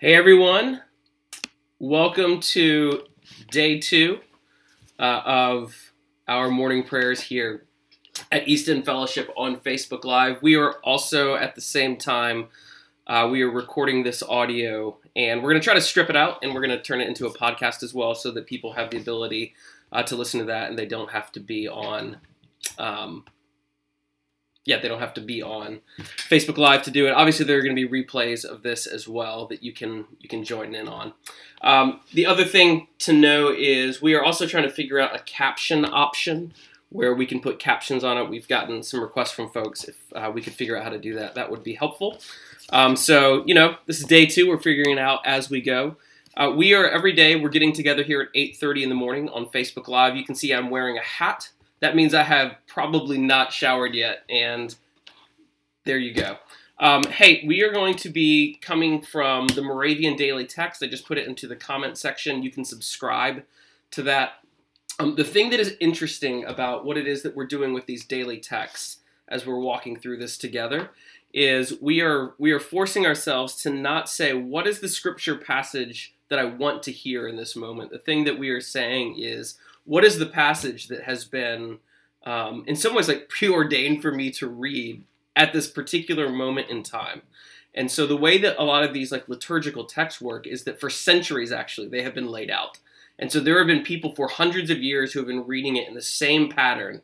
Hey everyone, welcome to day two uh, of our morning prayers here at Easton Fellowship on Facebook Live. We are also at the same time uh, we are recording this audio, and we're going to try to strip it out, and we're going to turn it into a podcast as well, so that people have the ability uh, to listen to that, and they don't have to be on. Um, yeah, they don't have to be on Facebook Live to do it. Obviously, there are going to be replays of this as well that you can you can join in on. Um, the other thing to know is we are also trying to figure out a caption option where we can put captions on it. We've gotten some requests from folks if uh, we could figure out how to do that. That would be helpful. Um, so you know, this is day two. We're figuring it out as we go. Uh, we are every day. We're getting together here at 8:30 in the morning on Facebook Live. You can see I'm wearing a hat that means I have probably not showered yet, and there you go. Um, hey, we are going to be coming from the Moravian Daily Text. I just put it into the comment section. You can subscribe to that. Um, the thing that is interesting about what it is that we're doing with these daily texts as we're walking through this together is we are we are forcing ourselves to not say what is the scripture passage that I want to hear in this moment. The thing that we are saying is what is the passage that has been um, in some ways like preordained for me to read at this particular moment in time? And so the way that a lot of these like liturgical texts work is that for centuries actually they have been laid out. And so there have been people for hundreds of years who have been reading it in the same pattern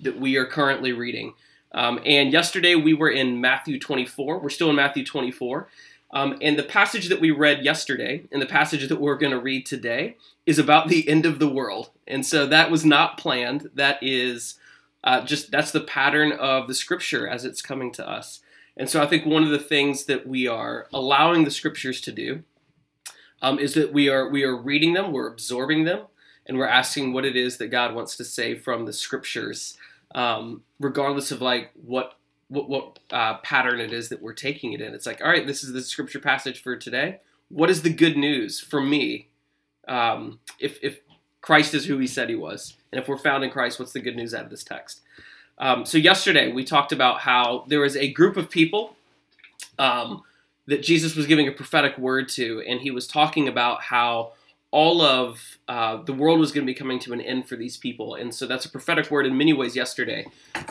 that we are currently reading. Um, and yesterday we were in matthew 24 we're still in matthew 24 um, and the passage that we read yesterday and the passage that we're going to read today is about the end of the world. And so that was not planned. That is uh, just, that's the pattern of the scripture as it's coming to us. And so I think one of the things that we are allowing the scriptures to do um, is that we are we are reading them, we're absorbing them, and we're asking what it is that God wants to say from the scriptures, um, regardless of like what what, what uh, pattern it is that we're taking it in. It's like, all right, this is the scripture passage for today. What is the good news for me? Um, if, if Christ is who he said he was, and if we're found in Christ, what's the good news out of this text? Um, so, yesterday we talked about how there was a group of people um, that Jesus was giving a prophetic word to, and he was talking about how all of uh, the world was going to be coming to an end for these people. And so that's a prophetic word in many ways yesterday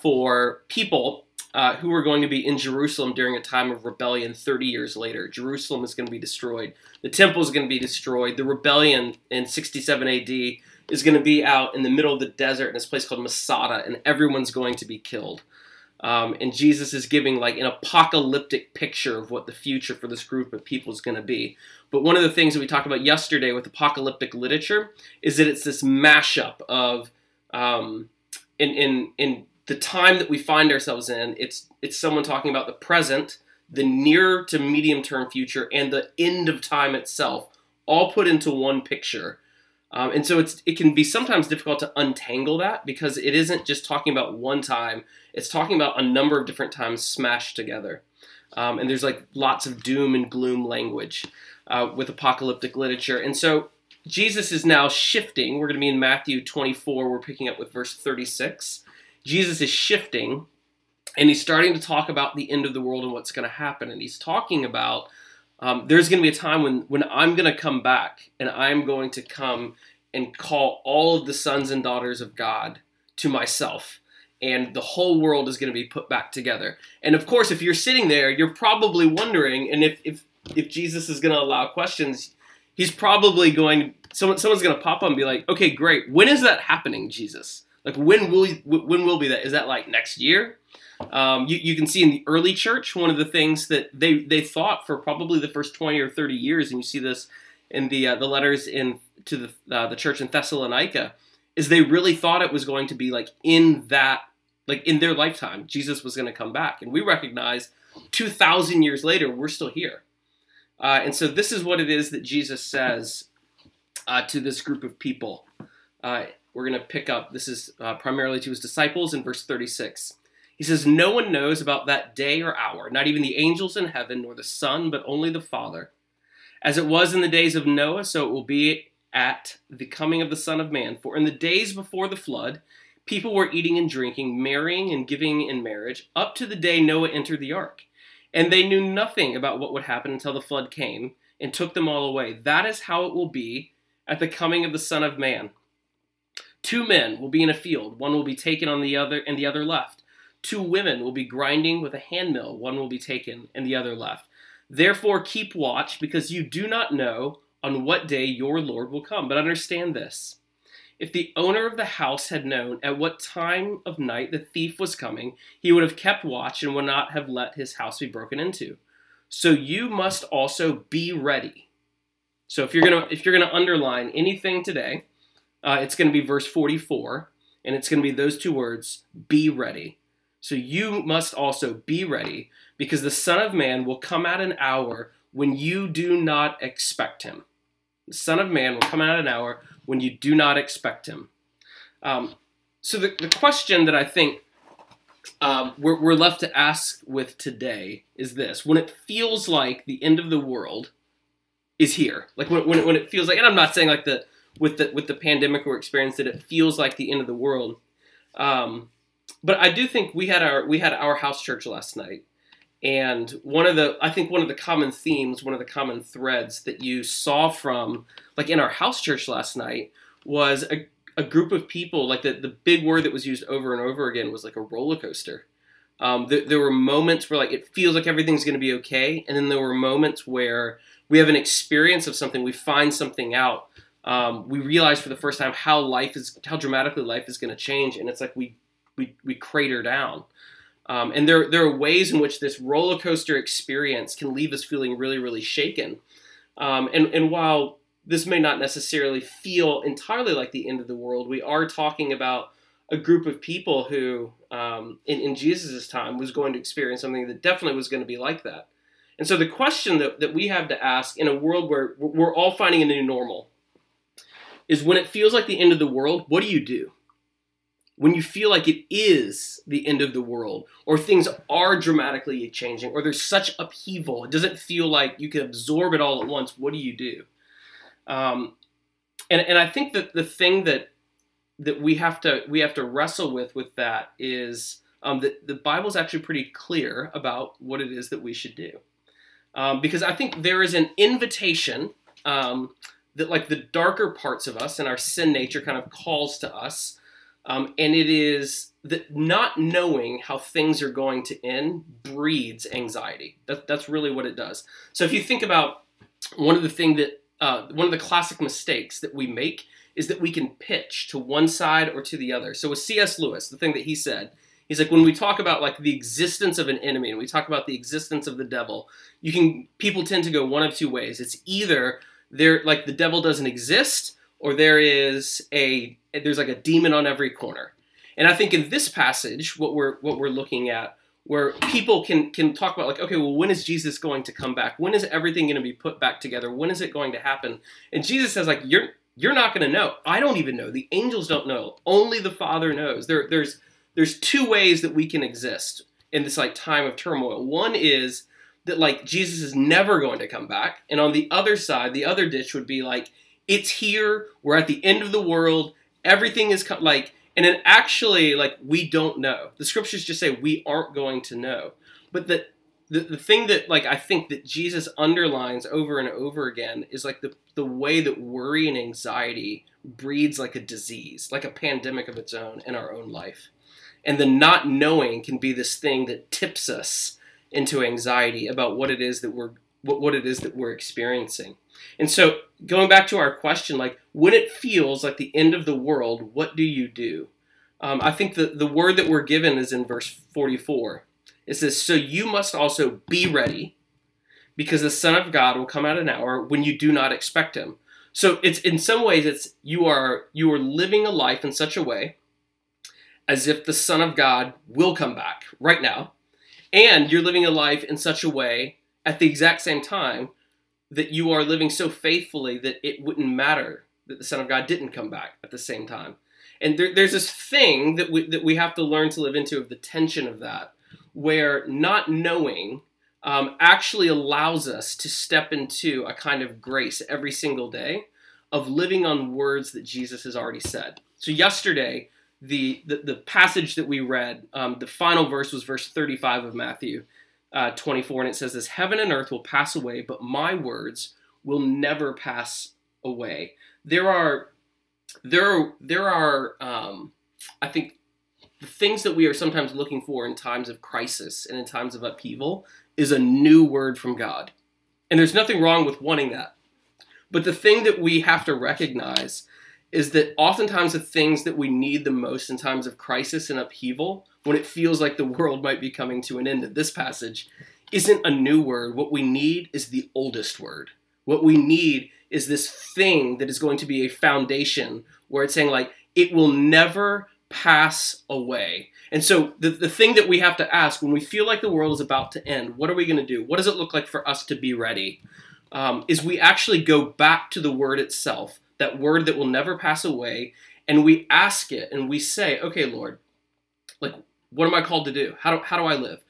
for people uh, who are going to be in Jerusalem during a time of rebellion 30 years later. Jerusalem is going to be destroyed. The temple is going to be destroyed. The rebellion in 67 AD is going to be out in the middle of the desert in this place called Masada, and everyone's going to be killed. Um, and Jesus is giving like an apocalyptic picture of what the future for this group of people is going to be. But one of the things that we talked about yesterday with apocalyptic literature is that it's this mashup of um, in in in the time that we find ourselves in, it's it's someone talking about the present, the near to medium term future, and the end of time itself, all put into one picture. Um, and so it's it can be sometimes difficult to untangle that because it isn't just talking about one time; it's talking about a number of different times smashed together. Um, and there's like lots of doom and gloom language uh, with apocalyptic literature. And so Jesus is now shifting. We're going to be in Matthew 24. We're picking up with verse 36. Jesus is shifting and he's starting to talk about the end of the world and what's going to happen. And he's talking about um, there's going to be a time when, when I'm going to come back and I'm going to come and call all of the sons and daughters of God to myself. And the whole world is going to be put back together. And of course, if you're sitting there, you're probably wondering, and if, if, if Jesus is going to allow questions, he's probably going, someone, someone's going to pop up and be like, okay, great. When is that happening, Jesus? Like when will when will be that? Is that like next year? Um, you, you can see in the early church one of the things that they they thought for probably the first twenty or thirty years, and you see this in the uh, the letters in to the uh, the church in Thessalonica, is they really thought it was going to be like in that like in their lifetime Jesus was going to come back, and we recognize two thousand years later we're still here, uh, and so this is what it is that Jesus says uh, to this group of people. We're going to pick up, this is uh, primarily to his disciples in verse 36. He says, No one knows about that day or hour, not even the angels in heaven, nor the Son, but only the Father. As it was in the days of Noah, so it will be at the coming of the Son of Man. For in the days before the flood, people were eating and drinking, marrying and giving in marriage, up to the day Noah entered the ark. And they knew nothing about what would happen until the flood came and took them all away. That is how it will be at the coming of the Son of Man. Two men will be in a field, one will be taken on the other and the other left. Two women will be grinding with a handmill, one will be taken and the other left. Therefore keep watch, because you do not know on what day your Lord will come. But understand this. If the owner of the house had known at what time of night the thief was coming, he would have kept watch and would not have let his house be broken into. So you must also be ready. So if you're gonna if you're gonna underline anything today, uh, it's gonna be verse 44, and it's gonna be those two words: "Be ready." So you must also be ready, because the Son of Man will come at an hour when you do not expect him. The Son of Man will come at an hour when you do not expect him. Um, so the, the question that I think um, we're, we're left to ask with today is this when it feels like the end of the world is here like when, when, when it feels like and i'm not saying like the with the with the pandemic we're experiencing that it feels like the end of the world. Um, but i do think we had our we had our house church last night. And one of the i think one of the common themes one of the common threads that you saw from like in our house church last night was a, a group of people like the, the big word that was used over and over again was like a roller coaster. Um, th- there were moments where like it feels like everything's going to be okay and then there were moments where we have an experience of something we find something out um, we realize for the first time how life is how dramatically life is going to change and it's like we we, we crater down um, and there, there are ways in which this roller coaster experience can leave us feeling really, really shaken. Um, and, and while this may not necessarily feel entirely like the end of the world, we are talking about a group of people who, um, in, in Jesus' time, was going to experience something that definitely was going to be like that. And so the question that, that we have to ask in a world where we're all finding a new normal is when it feels like the end of the world, what do you do? when you feel like it is the end of the world, or things are dramatically changing, or there's such upheaval, it doesn't feel like you can absorb it all at once, what do you do? Um, and, and I think that the thing that that we have to we have to wrestle with with that is um, that the Bible's actually pretty clear about what it is that we should do, um, because I think there is an invitation um, that like the darker parts of us and our sin nature kind of calls to us um, and it is that not knowing how things are going to end breeds anxiety. That, that's really what it does. So if you think about one of the thing that uh, one of the classic mistakes that we make is that we can pitch to one side or to the other. So with C.S. Lewis, the thing that he said, he's like when we talk about like the existence of an enemy and we talk about the existence of the devil, you can people tend to go one of two ways. It's either they're like the devil doesn't exist or there is a there's like a demon on every corner. And I think in this passage, what we're what we're looking at, where people can can talk about like, okay, well, when is Jesus going to come back? When is everything going to be put back together? When is it going to happen? And Jesus says like, you're you're not going to know. I don't even know. The angels don't know. Only the Father knows. There there's there's two ways that we can exist in this like time of turmoil. One is that like Jesus is never going to come back, and on the other side, the other ditch would be like it's here. We're at the end of the world. Everything is co- like, and then actually, like, we don't know. The scriptures just say we aren't going to know. But the, the, the thing that, like, I think that Jesus underlines over and over again is like the, the way that worry and anxiety breeds like a disease, like a pandemic of its own in our own life. And the not knowing can be this thing that tips us into anxiety about what it is that we're what, what it is that we're experiencing. And so, going back to our question, like when it feels like the end of the world, what do you do? Um, I think the, the word that we're given is in verse 44. It says, So you must also be ready, because the Son of God will come at an hour when you do not expect him. So it's in some ways it's you are you are living a life in such a way as if the Son of God will come back right now. And you're living a life in such a way at the exact same time that you are living so faithfully that it wouldn't matter that the Son of God didn't come back at the same time. And there, there's this thing that we, that we have to learn to live into of the tension of that, where not knowing um, actually allows us to step into a kind of grace every single day of living on words that Jesus has already said. So yesterday, the, the, the passage that we read, um, the final verse was verse 35 of Matthew uh, 24, and it says this Heaven and earth will pass away, but my words will never pass away. There are, there are, there are, um, I think, the things that we are sometimes looking for in times of crisis and in times of upheaval is a new word from God. And there's nothing wrong with wanting that. But the thing that we have to recognize is that oftentimes the things that we need the most in times of crisis and upheaval, when it feels like the world might be coming to an end in this passage, isn't a new word. What we need is the oldest word. What we need is this thing that is going to be a foundation where it's saying, like, it will never pass away. And so the, the thing that we have to ask when we feel like the world is about to end, what are we going to do? What does it look like for us to be ready? Um, is we actually go back to the word itself that word that will never pass away, and we ask it and we say, okay, Lord, like, what am I called to do? How do, how do I live?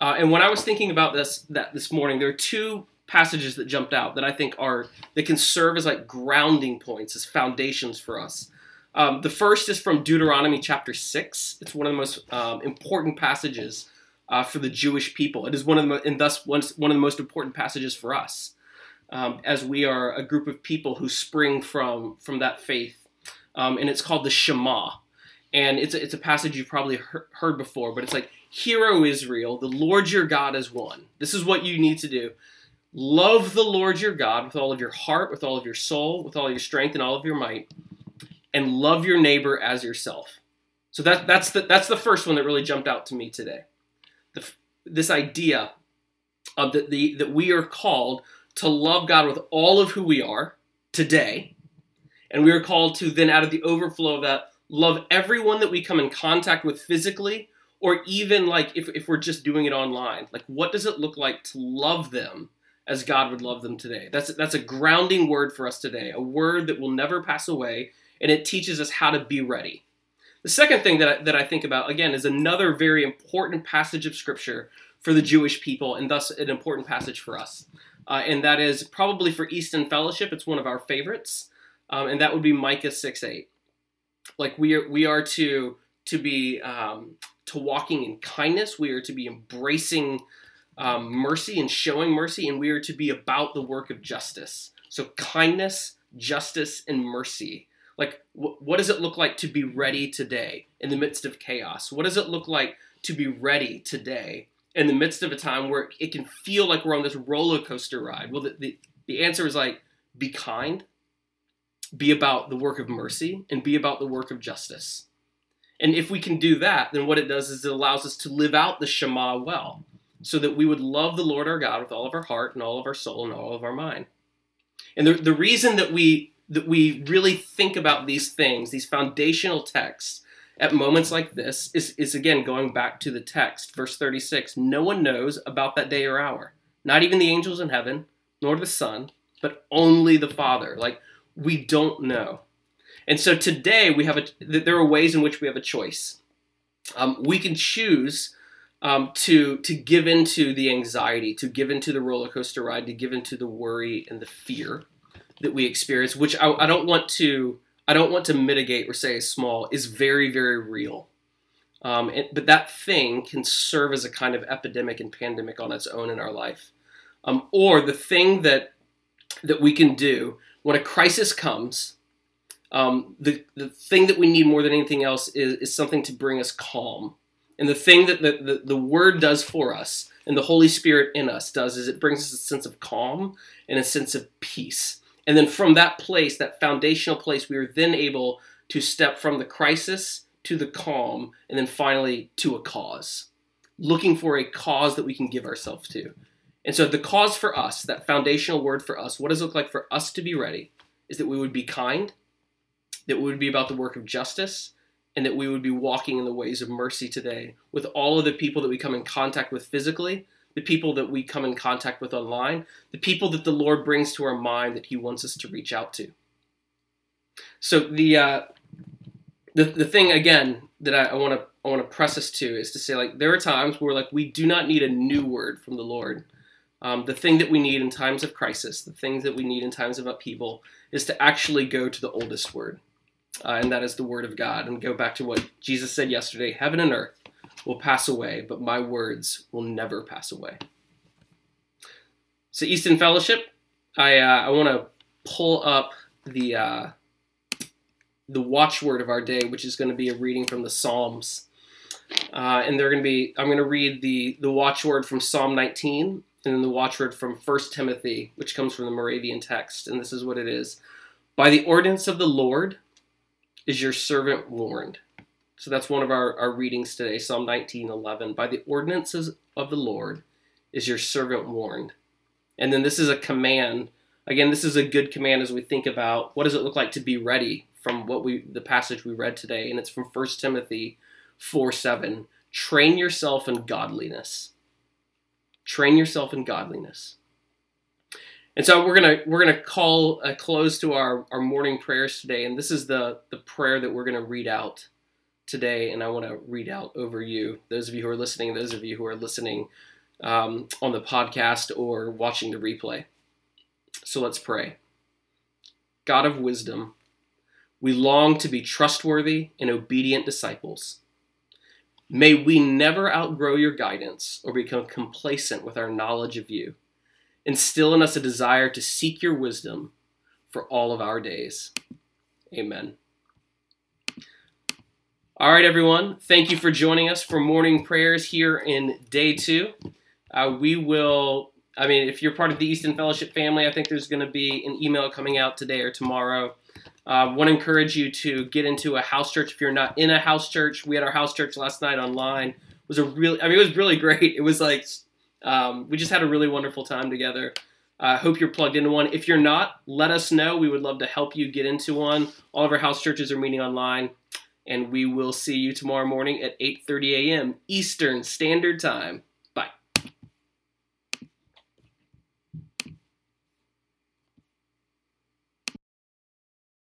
Uh, and when I was thinking about this that this morning, there are two passages that jumped out that I think are that can serve as like grounding points, as foundations for us. Um, the first is from Deuteronomy chapter six. It's one of the most um, important passages uh, for the Jewish people. It is one of the and thus one, one of the most important passages for us um, as we are a group of people who spring from from that faith, um, and it's called the Shema, and it's a, it's a passage you've probably he- heard before, but it's like, "Hear, O Israel, the Lord your God is one." This is what you need to do: love the Lord your God with all of your heart, with all of your soul, with all your strength, and all of your might, and love your neighbor as yourself. So that that's the that's the first one that really jumped out to me today. The, this idea of the, the that we are called to love God with all of who we are today. And we are called to then, out of the overflow of that, love everyone that we come in contact with physically, or even like if, if we're just doing it online. Like, what does it look like to love them as God would love them today? That's, that's a grounding word for us today, a word that will never pass away, and it teaches us how to be ready. The second thing that I, that I think about, again, is another very important passage of Scripture for the Jewish people, and thus an important passage for us uh, and that is probably for Easton Fellowship. It's one of our favorites, um, and that would be Micah six eight. Like we are, we are to to be um, to walking in kindness. We are to be embracing um, mercy and showing mercy, and we are to be about the work of justice. So kindness, justice, and mercy. Like, wh- what does it look like to be ready today in the midst of chaos? What does it look like to be ready today in the midst of a time where it can feel like we're on this roller coaster ride? Well, the, the, the answer is like, be kind, be about the work of mercy, and be about the work of justice. And if we can do that, then what it does is it allows us to live out the Shema well, so that we would love the Lord our God with all of our heart and all of our soul and all of our mind. And the, the reason that we that we really think about these things, these foundational texts, at moments like this is, is again going back to the text, verse 36 no one knows about that day or hour, not even the angels in heaven, nor the Son, but only the Father. Like, we don't know. And so today we have a, there are ways in which we have a choice. Um, we can choose um, to to give into the anxiety, to give into the roller coaster ride, to give into the worry and the fear that we experience, which I, I don't want to I don't want to mitigate or say small, is very, very real. Um, and, but that thing can serve as a kind of epidemic and pandemic on its own in our life. Um, or the thing that that we can do when a crisis comes, um, the, the thing that we need more than anything else is, is something to bring us calm. And the thing that the, the, the Word does for us and the Holy Spirit in us does is it brings us a sense of calm and a sense of peace. And then from that place, that foundational place, we are then able to step from the crisis to the calm and then finally to a cause, looking for a cause that we can give ourselves to. And so, the cause for us, that foundational word for us, what does it look like for us to be ready? Is that we would be kind, that we would be about the work of justice, and that we would be walking in the ways of mercy today with all of the people that we come in contact with physically, the people that we come in contact with online, the people that the Lord brings to our mind that He wants us to reach out to. So the uh, the the thing again that I want to I want to press us to is to say like there are times where like we do not need a new word from the Lord. Um, the thing that we need in times of crisis, the things that we need in times of upheaval, is to actually go to the oldest word, uh, and that is the Word of God, and go back to what Jesus said yesterday: Heaven and earth will pass away, but my words will never pass away. So, Easton Fellowship, I, uh, I want to pull up the, uh, the watchword of our day, which is going to be a reading from the Psalms. Uh, and they're going to be, I'm going to read the, the watchword from Psalm 19 and then the watchword from 1 Timothy, which comes from the Moravian text. And this is what it is By the ordinance of the Lord is your servant warned. So that's one of our, our readings today, Psalm 19 11. By the ordinances of the Lord is your servant warned. And then this is a command. Again, this is a good command as we think about what does it look like to be ready from what we the passage we read today, and it's from 1 Timothy 4 7. Train yourself in godliness. Train yourself in godliness. And so we're gonna we're gonna call a close to our, our morning prayers today, and this is the the prayer that we're gonna read out today, and I want to read out over you, those of you who are listening, those of you who are listening um, on the podcast or watching the replay. So let's pray. God of wisdom, we long to be trustworthy and obedient disciples. May we never outgrow your guidance or become complacent with our knowledge of you. Instill in us a desire to seek your wisdom for all of our days. Amen. All right, everyone. Thank you for joining us for morning prayers here in day two. Uh, we will, I mean, if you're part of the Easton Fellowship family, I think there's going to be an email coming out today or tomorrow. I uh, want to encourage you to get into a house church if you're not in a house church. We had our house church last night online. It was a really, I mean, it was really great. It was like, um, we just had a really wonderful time together. I uh, hope you're plugged into one. If you're not, let us know. We would love to help you get into one. All of our house churches are meeting online, and we will see you tomorrow morning at 8:30 a.m. Eastern Standard Time.